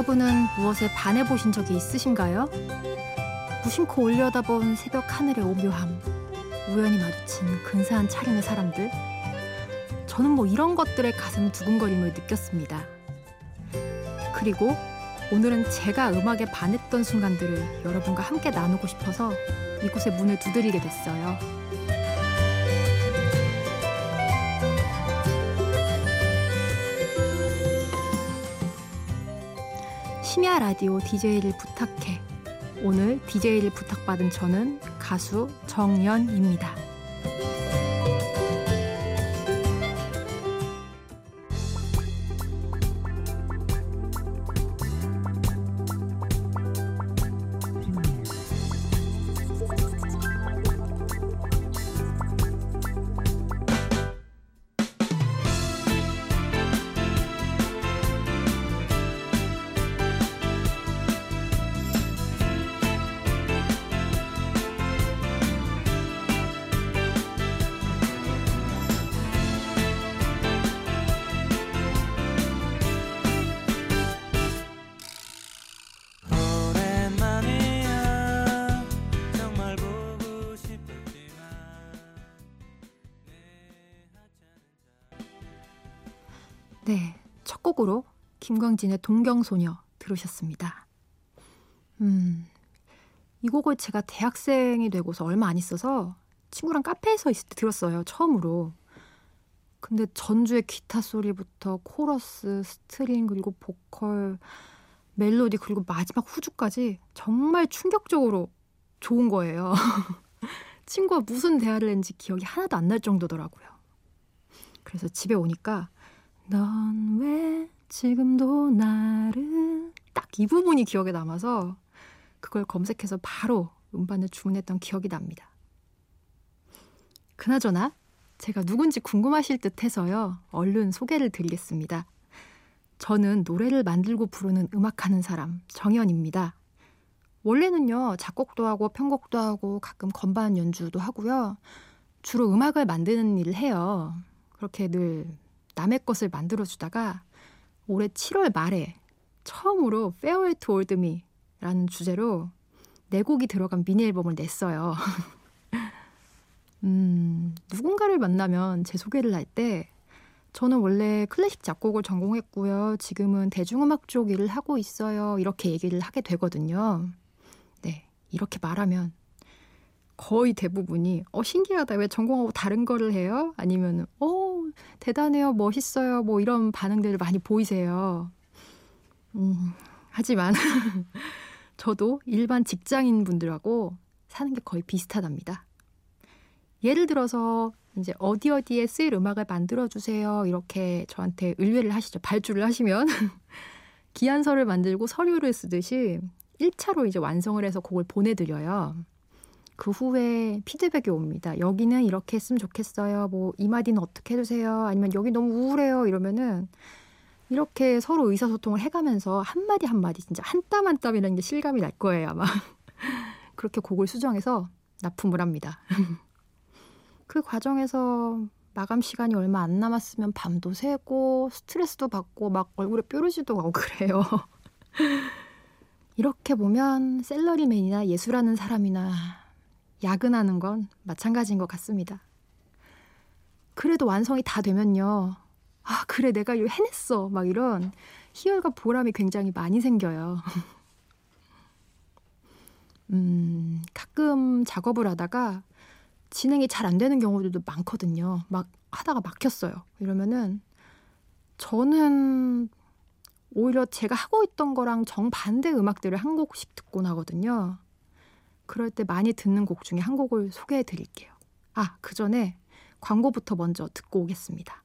여러분은 무엇에 반해 보신 적이 있으신가요? 무심코 올려다본 새벽 하늘의 오묘함, 우연히 마주친 근사한 차림의 사람들. 저는 뭐 이런 것들에 가슴 두근거림을 느꼈습니다. 그리고 오늘은 제가 음악에 반했던 순간들을 여러분과 함께 나누고 싶어서 이곳에 문을 두드리게 됐어요. 심야 라디오 DJ를 부탁해. 오늘 DJ를 부탁받은 저는 가수 정연입니다. 첫 곡으로 김광진의 동경소녀 들으셨습니다. 음, 이 곡을 제가 대학생이 되고서 얼마 안 있어서 친구랑 카페에서 있을 때 들었어요, 처음으로. 근데 전주의 기타 소리부터 코러스, string, 그리고 보컬, 멜로디, 그리고 마지막 후주까지 정말 충격적으로 좋은 거예요. 친구와 무슨 대화를 했는지 기억이 하나도 안 날 정도더라고요. 그래서 집에 오니까 넌 왜 지금도 나를 딱 이 부분이 기억에 남아서 그걸 검색해서 바로 음반을 주문했던 기억이 납니다. 그나저나 제가 누군지 궁금하실 듯 해서요. 얼른 소개를 드리겠습니다. 저는 노래를 만들고 부르는 음악하는 사람 정연입니다. 원래는요. 작곡도 하고 편곡도 하고 가끔 건반 연주도 하고요. 주로 음악을 만드는 일을 해요. 그렇게 늘 남의 것을 만들어주다가 올해 7월 말에 처음으로 to Old Me라는 주제로 네 곡이 들어간 미니 앨범을 냈어요. 음, 누군가를 만나면 제 소개를 할 때 저는 원래 클래식 작곡을 전공했고요. 지금은 대중음악 쪽 일을 하고 있어요. 이렇게 얘기를 하게 되거든요. 네, 이렇게 말하면 거의 대부분이 어 신기하다 왜 전공하고 다른 거를 해요? 아니면 어 대단해요 멋있어요 뭐 이런 반응들을 많이 보이세요. 음 하지만 저도 일반 직장인 분들하고 사는 게 거의 비슷하답니다. 예를 들어서 이제 어디 어디에 쓰일 음악을 만들어 주세요 이렇게 저한테 의뢰를 하시죠 발주를 하시면 기한서를 만들고 서류를 쓰듯이 1차로 이제 완성을 해서 곡을 보내드려요. 그 후에 피드백이 옵니다. 여기는 이렇게 했으면 좋겠어요. 뭐 이 마디는 어떻게 해주세요. 아니면 여기 너무 우울해요. 이러면은 이렇게 서로 의사소통을 해가면서 한 마디 한 마디 진짜 한 땀 한 땀이라는 게 실감이 날 거예요 아마. 그렇게 곡을 수정해서 납품을 합니다. 그 과정에서 마감 시간이 얼마 안 남았으면 밤도 새고 스트레스도 받고 막 얼굴에 뾰루지도 가고 그래요. 이렇게 보면 셀러리맨이나 예술하는 사람이나 야근하는 건 마찬가지인 것 같습니다. 그래도 완성이 다 되면요. 아, 그래, 내가 이거 해냈어. 막 이런 희열과 보람이 굉장히 많이 생겨요. 음, 가끔 작업을 하다가 진행이 잘 안 되는 경우들도 많거든요. 막 하다가 막혔어요. 이러면은 저는 오히려 제가 하고 있던 거랑 정반대 음악들을 한 곡씩 듣곤 하거든요. 그럴 때 많이 듣는 곡 중에 한 곡을 소개해 드릴게요. 아, 그 전에 광고부터 먼저 듣고 오겠습니다.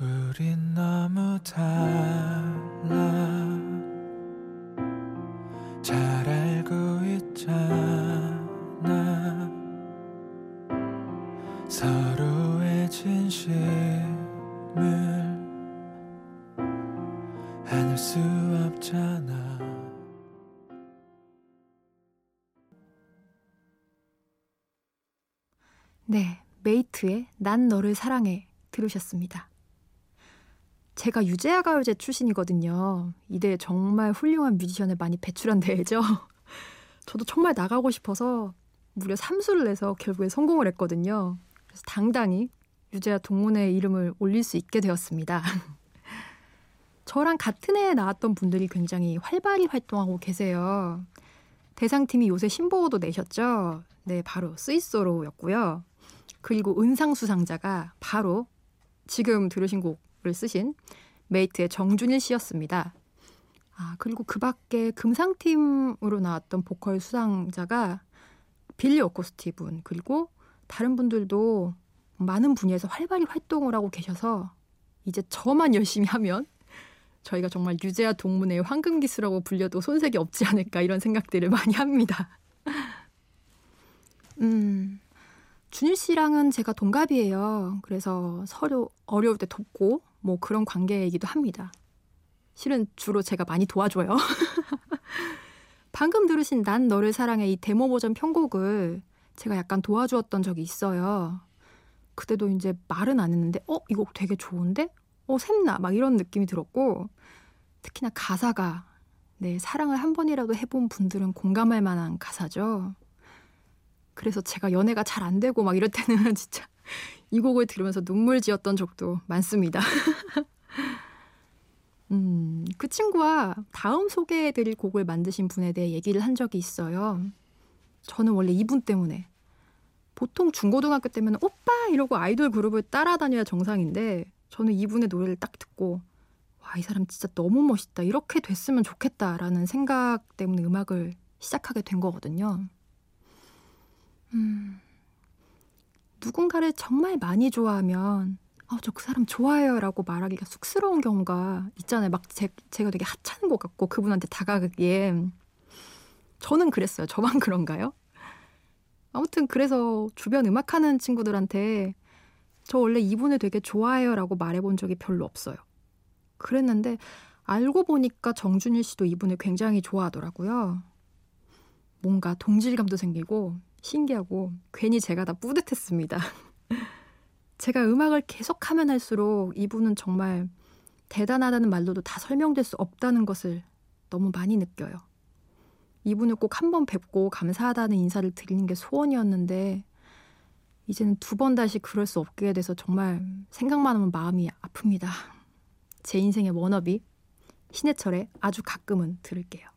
우린 너무 달라 잘 알고 있잖아 서로의 진심을 안을 수 없잖아 네, 메이트의 난 너를 사랑해 들으셨습니다. 제가 유재하 가요제 출신이거든요. 이대 정말 훌륭한 뮤지션을 많이 배출한 대회죠. 저도 정말 나가고 싶어서 무려 3수를 내서 결국에 성공을 했거든요. 그래서 당당히 유재하 동문회 이름을 올릴 수 있게 되었습니다. 저랑 같은 해에 나왔던 분들이 굉장히 활발히 활동하고 계세요. 대상팀이 요새 신보호도 내셨죠? 네, 바로 스위스로였고요. 그리고 은상 수상자가 바로 지금 들으신 곡을 쓰신 메이트의 정준일 씨였습니다. 아, 그리고 그 밖에 금상팀으로 나왔던 보컬 수상자가 빌리 오코스티 분, 그리고 다른 분들도 많은 분야에서 활발히 활동을 하고 계셔서 이제 저만 열심히 하면 저희가 정말 유재하 동문의 황금기수라고 불려도 손색이 없지 않을까 이런 생각들을 많이 합니다. 음, 준일 씨랑은 제가 동갑이에요. 그래서 서로 어려울 때 돕고 뭐 그런 관계이기도 합니다. 실은 주로 제가 많이 도와줘요. 방금 들으신 난 너를 사랑해 이 데모 버전 편곡을 제가 약간 도와주었던 적이 있어요. 그때도 이제 말은 안 했는데, 어, 이거 되게 좋은데? 어, 샘나? 막 이런 느낌이 들었고, 특히나 가사가, 네, 사랑을 한 번이라도 해본 분들은 공감할 만한 가사죠. 그래서 제가 연애가 잘 안 되고 막 이럴 때는 진짜 이 곡을 들으면서 눈물 지었던 적도 많습니다. 음, 그 친구와 다음 소개해드릴 곡을 만드신 분에 대해 얘기를 한 적이 있어요. 저는 원래 이분 때문에 보통 중고등학교 때면 오빠 이러고 아이돌 그룹을 따라다녀야 정상인데 저는 이분의 노래를 딱 듣고 와, 이 사람 진짜 너무 멋있다. 이렇게 됐으면 좋겠다라는 생각 때문에 음악을 시작하게 된 거거든요. 음, 누군가를 정말 많이 좋아하면 어, 저그 사람 좋아해요 라고 말하기가 쑥스러운 경우가 있잖아요. 막 제, 제가 되게 하찮은 것 같고 그분한테 다가가기에 저는 그랬어요. 저만 그런가요? 아무튼 그래서 주변 음악하는 친구들한테 저 원래 이분을 되게 좋아해요 라고 말해본 적이 별로 없어요. 그랬는데 알고 보니까 정준일 씨도 이분을 굉장히 좋아하더라고요. 뭔가 동질감도 생기고 신기하고 괜히 제가 다 뿌듯했습니다. 제가 음악을 계속하면 할수록 이분은 정말 대단하다는 말로도 다 설명될 수 없다는 것을 너무 많이 느껴요. 이분을 꼭 한 번 뵙고 감사하다는 인사를 드리는 게 소원이었는데 이제는 두 번 다시 그럴 수 없게 돼서 정말 생각만 하면 마음이 아픕니다. 제 인생의 워너비 신해철의 아주 가끔은 들을게요.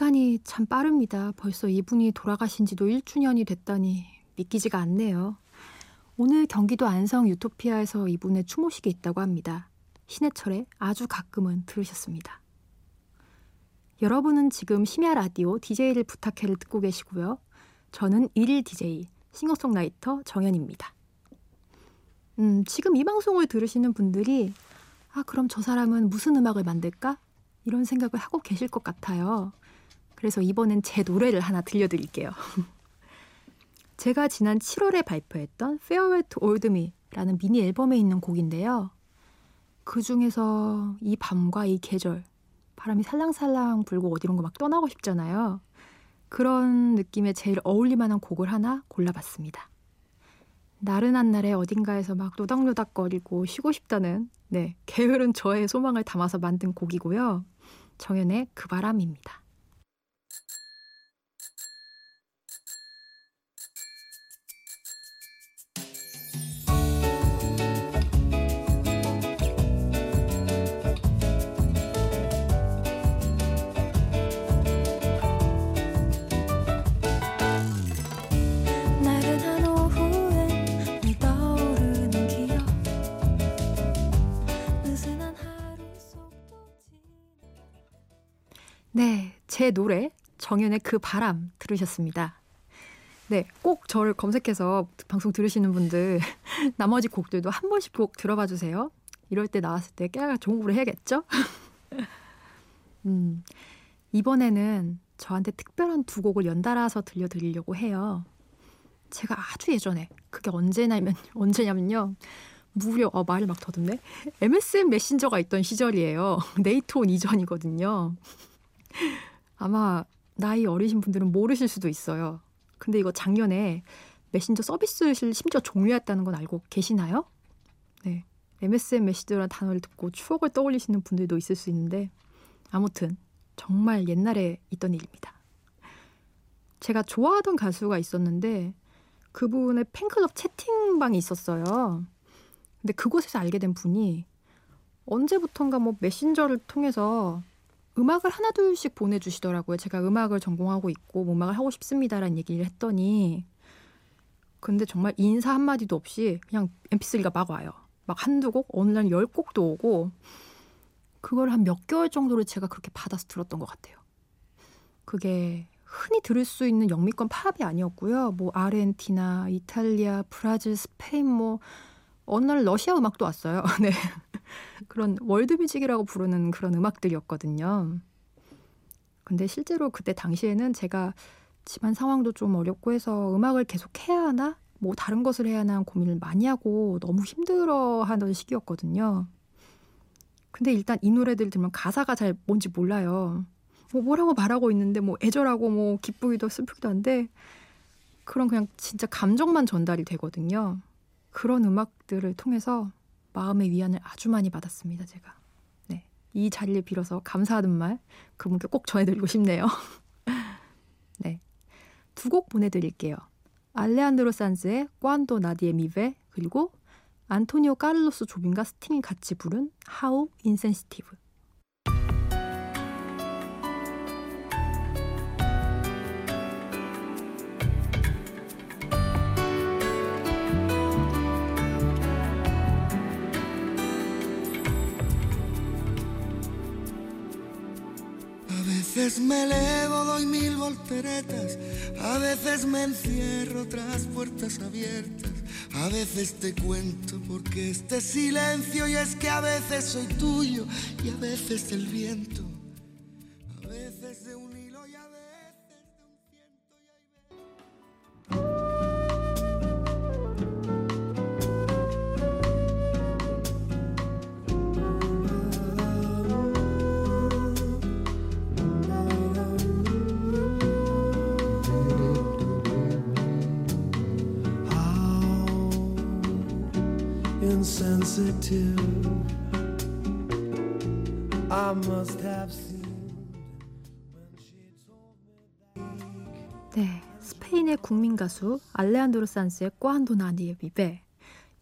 시간이 참 빠릅니다. 벌써 이분이 돌아가신 지도 1주년이 됐다니 믿기지가 않네요. 오늘 경기도 안성 유토피아에서 이분의 추모식이 있다고 합니다. 신해철의 아주 가끔은 들으셨습니다. 여러분은 지금 심야 라디오 DJ를 부탁해를 듣고 계시고요. 저는 일일 DJ 싱어송라이터 정연입니다. 음, 지금 이 방송을 들으시는 분들이 아, 그럼 저 사람은 무슨 음악을 만들까? 이런 생각을 하고 계실 것 같아요. 그래서 이번엔 제 노래를 하나 들려드릴게요. 제가 지난 7월에 발표했던 Farewell to Old Me라는 미니 앨범에 있는 곡인데요. 그 중에서 이 밤과 이 계절, 바람이 살랑살랑 불고 어디론가 막 떠나고 싶잖아요. 그런 느낌에 제일 어울릴 만한 곡을 하나 골라봤습니다. 나른한 날에 어딘가에서 막 노닥노닥거리고 쉬고 싶다는 네, 게으른 저의 소망을 담아서 만든 곡이고요. 정연의 그 바람입니다. 제 노래 정연의 그 바람 들으셨습니다. 네, 꼭 저를 검색해서 방송 들으시는 분들 나머지 곡들도 한 번씩 꼭 들어봐 주세요. 이럴 때 나왔을 때 깨알 종국을 해야겠죠? 음, 이번에는 저한테 특별한 두 곡을 연달아서 들려드리려고 해요. 제가 아주 예전에 그게 언제냐면 언제냐면요. 무려 어, 말을 막 더듬네. MSN 메신저가 있던 시절이에요. 네이트온 이전이거든요. 아마 나이 어리신 분들은 모르실 수도 있어요. 근데 이거 작년에 메신저 서비스를 심지어 종료했다는 건 알고 계시나요? 네. MSN 메시저라는 단어를 듣고 추억을 떠올리시는 분들도 있을 수 있는데 아무튼 정말 옛날에 있던 일입니다. 제가 좋아하던 가수가 있었는데 그분의 팬클럽 채팅방이 있었어요. 근데 그곳에서 알게 된 분이 언제부턴가 뭐 메신저를 통해서 음악을 하나 둘씩 보내주시더라고요. 제가 음악을 전공하고 있고 뭐 음악을 하고 싶습니다라는 얘기를 했더니 근데 정말 인사 한마디도 없이 그냥 mp3가 막 와요. 막 한두 곡, 어느 날 열 곡도 오고 그걸 한 몇 개월 정도를 제가 그렇게 받아서 들었던 것 같아요. 그게 흔히 들을 수 있는 영미권 팝이 아니었고요. 뭐 아르헨티나, 이탈리아, 브라질, 스페인 뭐 어느 날 러시아 음악도 왔어요. 네. 그런 월드뮤직이라고 부르는 그런 음악들이었거든요. 근데 실제로 그때 당시에는 제가 집안 상황도 좀 어렵고 해서 음악을 계속 해야 하나? 뭐 다른 것을 해야 하나 고민을 많이 하고 너무 힘들어 하던 시기였거든요. 근데 일단 이 노래들 들으면 가사가 잘 뭔지 몰라요. 뭐 뭐라고 말하고 있는데 뭐 애절하고 뭐 기쁘기도 슬프기도 한데 그런 그냥 진짜 감정만 전달이 되거든요. 그런 음악들을 통해서 마음의 위안을 아주 많이 받았습니다, 제가. 네. 이 자리를 빌어서 감사하는 말 그분께 꼭 전해드리고 싶네요. 네. 두 곡 보내드릴게요. 알레한드로 산스의 꽌도 나디에 미베 그리고 안토니오 까를로스 조빈과 스팅이 같이 부른 How Insensitive. A veces me elevo, doy mil volteretas, a veces me encierro tras puertas abiertas, a veces te cuento porque este silencio y es que a veces soy tuyo y a veces del viento, 국민 가수 알레한드로 산스의 꽌도 나디에 미베.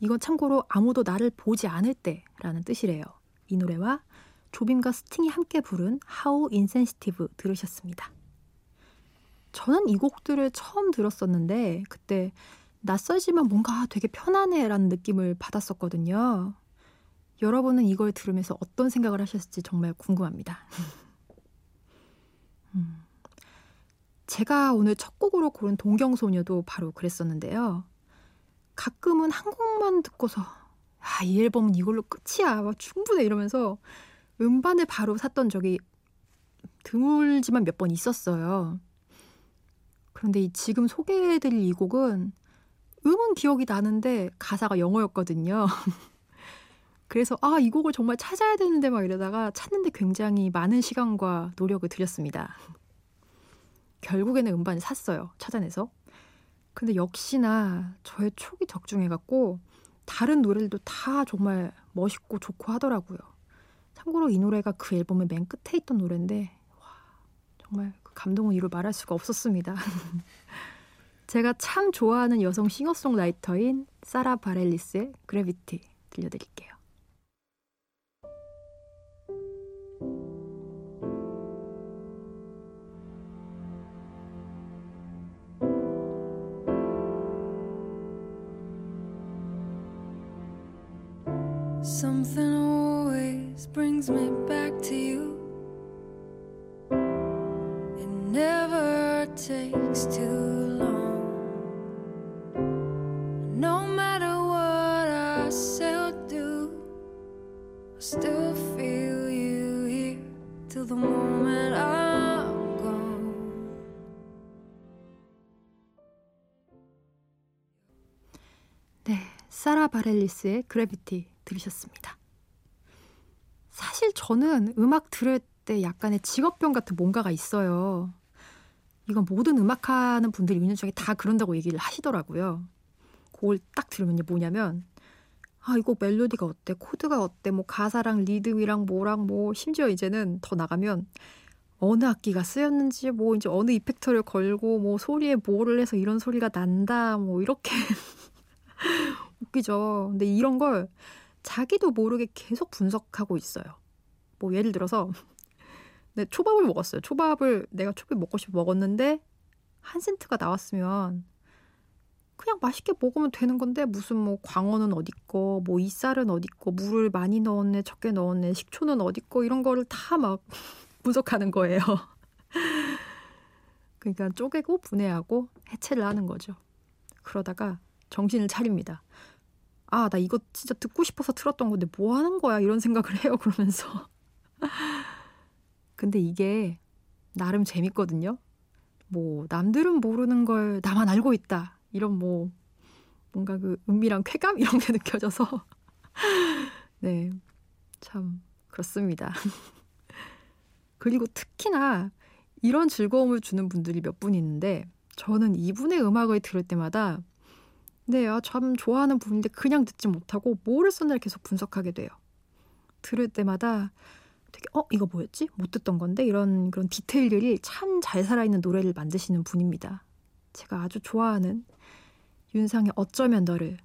이건 참고로 아무도 나를 보지 않을 때라는 뜻이래요. 이 노래와 조빔과 스팅이 함께 부른 How Insensitive 들으셨습니다. 저는 이 곡들을 처음 들었었는데 그때 낯설지만 뭔가 되게 편안해라는 느낌을 받았었거든요. 여러분은 이걸 들으면서 어떤 생각을 하셨을지 정말 궁금합니다. 음. 제가 오늘 첫 곡으로 고른 동경소녀도 바로 그랬었는데요. 가끔은 한 곡만 듣고서 아, 이 앨범은 이걸로 끝이야. 막 충분해 이러면서 음반을 바로 샀던 적이 드물지만 몇 번 있었어요. 그런데 이 지금 소개해드릴 이 곡은 음은 기억이 나는데 가사가 영어였거든요. 그래서 아, 이 곡을 정말 찾아야 되는데 막 이러다가 찾는데 굉장히 많은 시간과 노력을 들였습니다. 결국에는 음반을 샀어요. 찾아내서. 근데 역시나 저의 촉이 적중해갖고 다른 노래들도 다 정말 멋있고 좋고 하더라고요. 참고로 이 노래가 그 앨범의 맨 끝에 있던 노래인데 와, 정말 그 감동은 이루 말할 수가 없었습니다. 제가 참 좋아하는 여성 싱어송라이터인 사라 바렐리스의 그래비티 들려드릴게요. Something always brings me back to you. It never takes too long. No matter what I say or do, I still feel you here till the moment I'm gone. 네, 사라 바렐리스의 그래비티 들으셨습니다. 사실 저는 음악 들을 때 약간의 직업병 같은 뭔가가 있어요. 이건 모든 음악하는 분들이 있는 중에 다 그런다고 얘기를 하시더라고요. 그걸 딱 들으면 뭐냐면 아, 이거 멜로디가 어때? 코드가 어때? 뭐 가사랑 리듬이랑 뭐랑 뭐 심지어 이제는 더 나가면 어느 악기가 쓰였는지 뭐 이제 어느 이펙터를 걸고 뭐 소리에 뭐를 해서 이런 소리가 난다 뭐 이렇게 웃기죠. 근데 이런 걸 자기도 모르게 계속 분석하고 있어요. 뭐 예를 들어서 네, 초밥을 먹었어요. 초밥을 내가 초밥 먹고 싶어 먹었는데 한 센트가 나왔으면 그냥 맛있게 먹으면 되는 건데 무슨 뭐 광어는 어디 거, 뭐 이쌀은 어디 거, 물을 많이 넣었네, 적게 넣었네, 식초는 어디 거 이런 거를 다 막 분석하는 거예요. 그러니까 쪼개고 분해하고 해체를 하는 거죠. 그러다가 정신을 차립니다. 아, 나 이거 진짜 듣고 싶어서 틀었던 건데 뭐 하는 거야? 이런 생각을 해요. 그러면서. 근데 이게 나름 재밌거든요. 뭐 남들은 모르는 걸 나만 알고 있다. 이런 뭐 뭔가 그 은밀한 쾌감 이런 게 느껴져서 네. 참 그렇습니다. 그리고 특히나 이런 즐거움을 주는 분들이 몇 분 있는데 저는 이분의 음악을 들을 때마다 네, 아, 참 좋아하는 분인데 그냥 듣지 못하고 뭐를 썼나를 계속 분석하게 돼요. 들을 때마다 되게 어 이거 뭐였지? 못 듣던 건데 이런 그런 디테일들이 참 잘 살아있는 노래를 만드시는 분입니다. 제가 아주 좋아하는 윤상의 어쩌면 너를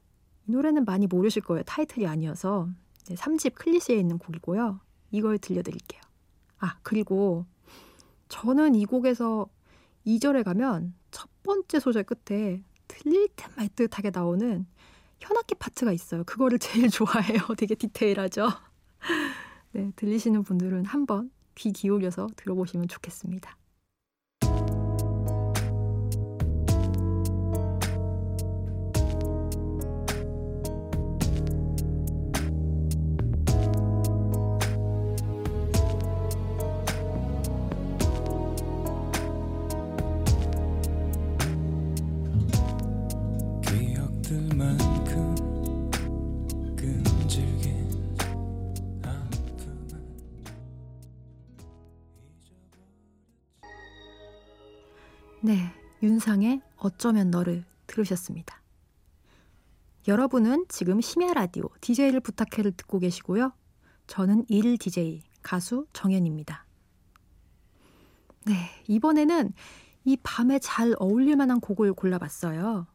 이 노래는 많이 모르실 거예요. 타이틀이 아니어서 네, 3집 클리시에 있는 곡이고요. 이걸 들려드릴게요. 아 그리고 저는 이 곡에서 2절에 가면 첫 번째 소절 끝에 들릴 듯말 듯하게 나오는 현악기 파트가 있어요. 그거를 제일 좋아해요. 되게 디테일하죠. 네, 들리시는 분들은 한번 귀 기울여서 들어보시면 좋겠습니다. 윤상의 어쩌면 너를 들으셨습니다. 여러분은 지금 심야 라디오 DJ를 부탁해를 듣고 계시고요. 저는 일 DJ 가수 정연입니다. 네, 이번에는 이 밤에 잘 어울릴 만한 곡을 골라봤어요.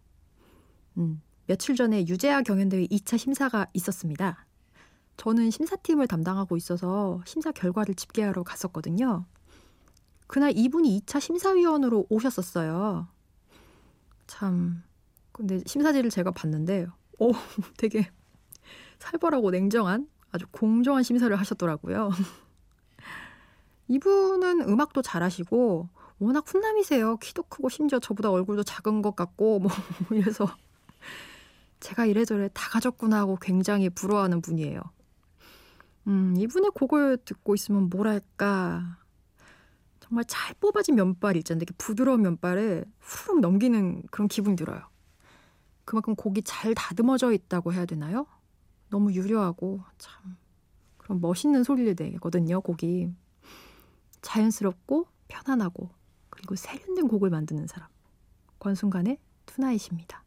음, 며칠 전에 유재하 경연대회 2차 심사가 있었습니다. 저는 심사팀을 담당하고 있어서 심사 결과를 집계하러 갔었거든요. 그날 이분이 2차 심사위원으로 오셨었어요. 참, 근데 심사지를 제가 봤는데, 오, 되게 살벌하고 냉정한 아주 공정한 심사를 하셨더라고요. 이분은 음악도 잘하시고, 워낙 훈남이세요. 키도 크고, 심지어 저보다 얼굴도 작은 것 같고, 뭐, 이래서 제가 이래저래 다 가졌구나 하고 굉장히 부러워하는 분이에요. 음, 이분의 곡을 듣고 있으면 뭐랄까. 정말 잘 뽑아진 면발 있잖아요. 이렇게 부드러운 면발에 후룩 넘기는 그런 기분이 들어요. 그만큼 곡이 잘 다듬어져 있다고 해야 되나요? 너무 유려하고 참 그런 멋있는 소리를 내거든요. 곡이 자연스럽고 편안하고 그리고 세련된 곡을 만드는 사람 권순간의 투나잇입니다.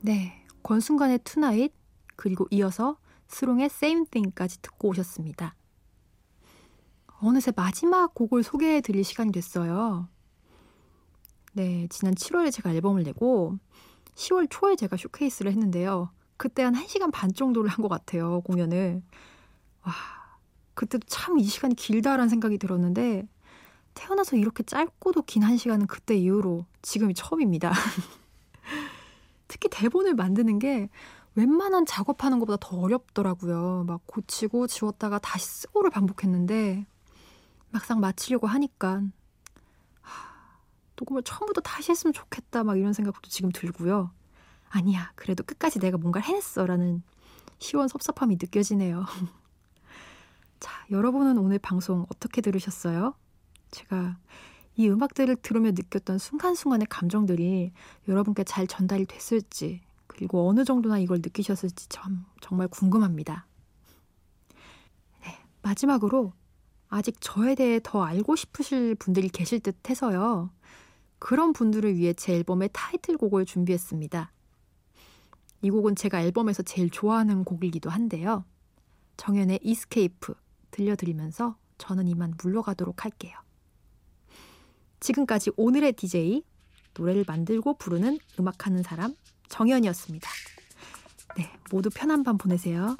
네, 권순관의 Tonight 그리고 이어서 스롱의 Same Thing까지 듣고 오셨습니다. 어느새 마지막 곡을 소개해 드릴 시간이 됐어요. 네, 지난 7월에 제가 앨범을 내고 10월 초에 제가 쇼케이스를 했는데요. 그때 한 1시간 반 정도를 한 것 같아요, 공연을. 와, 그때도 참 이 시간이 길다라는 생각이 들었는데 태어나서 이렇게 짧고도 긴 한 시간은 그때 이후로 지금이 처음입니다. 특히 대본을 만드는 게 웬만한 작업하는 것보다 더 어렵더라고요. 막 고치고 지웠다가 다시 쓰고를 반복했는데 막상 마치려고 하니까 하, 녹음을 처음부터 다시 했으면 좋겠다 막 이런 생각도 지금 들고요. 아니야, 그래도 끝까지 내가 뭔가를 해냈어라는 시원 섭섭함이 느껴지네요. 자, 여러분은 오늘 방송 어떻게 들으셨어요? 제가 이 음악들을 들으며 느꼈던 순간순간의 감정들이 여러분께 잘 전달이 됐을지, 그리고 어느 정도나 이걸 느끼셨을지 참 정말 궁금합니다. 네, 마지막으로 아직 저에 대해 더 알고 싶으실 분들이 계실 듯 해서요. 그런 분들을 위해 제 앨범의 타이틀곡을 준비했습니다. 이 곡은 제가 앨범에서 제일 좋아하는 곡이기도 한데요. 정연의 이스케이프 들려드리면서 저는 이만 물러가도록 할게요. 지금까지 오늘의 DJ 노래를 만들고 부르는 음악하는 사람 정연이었습니다. 네, 모두 편한 밤 보내세요.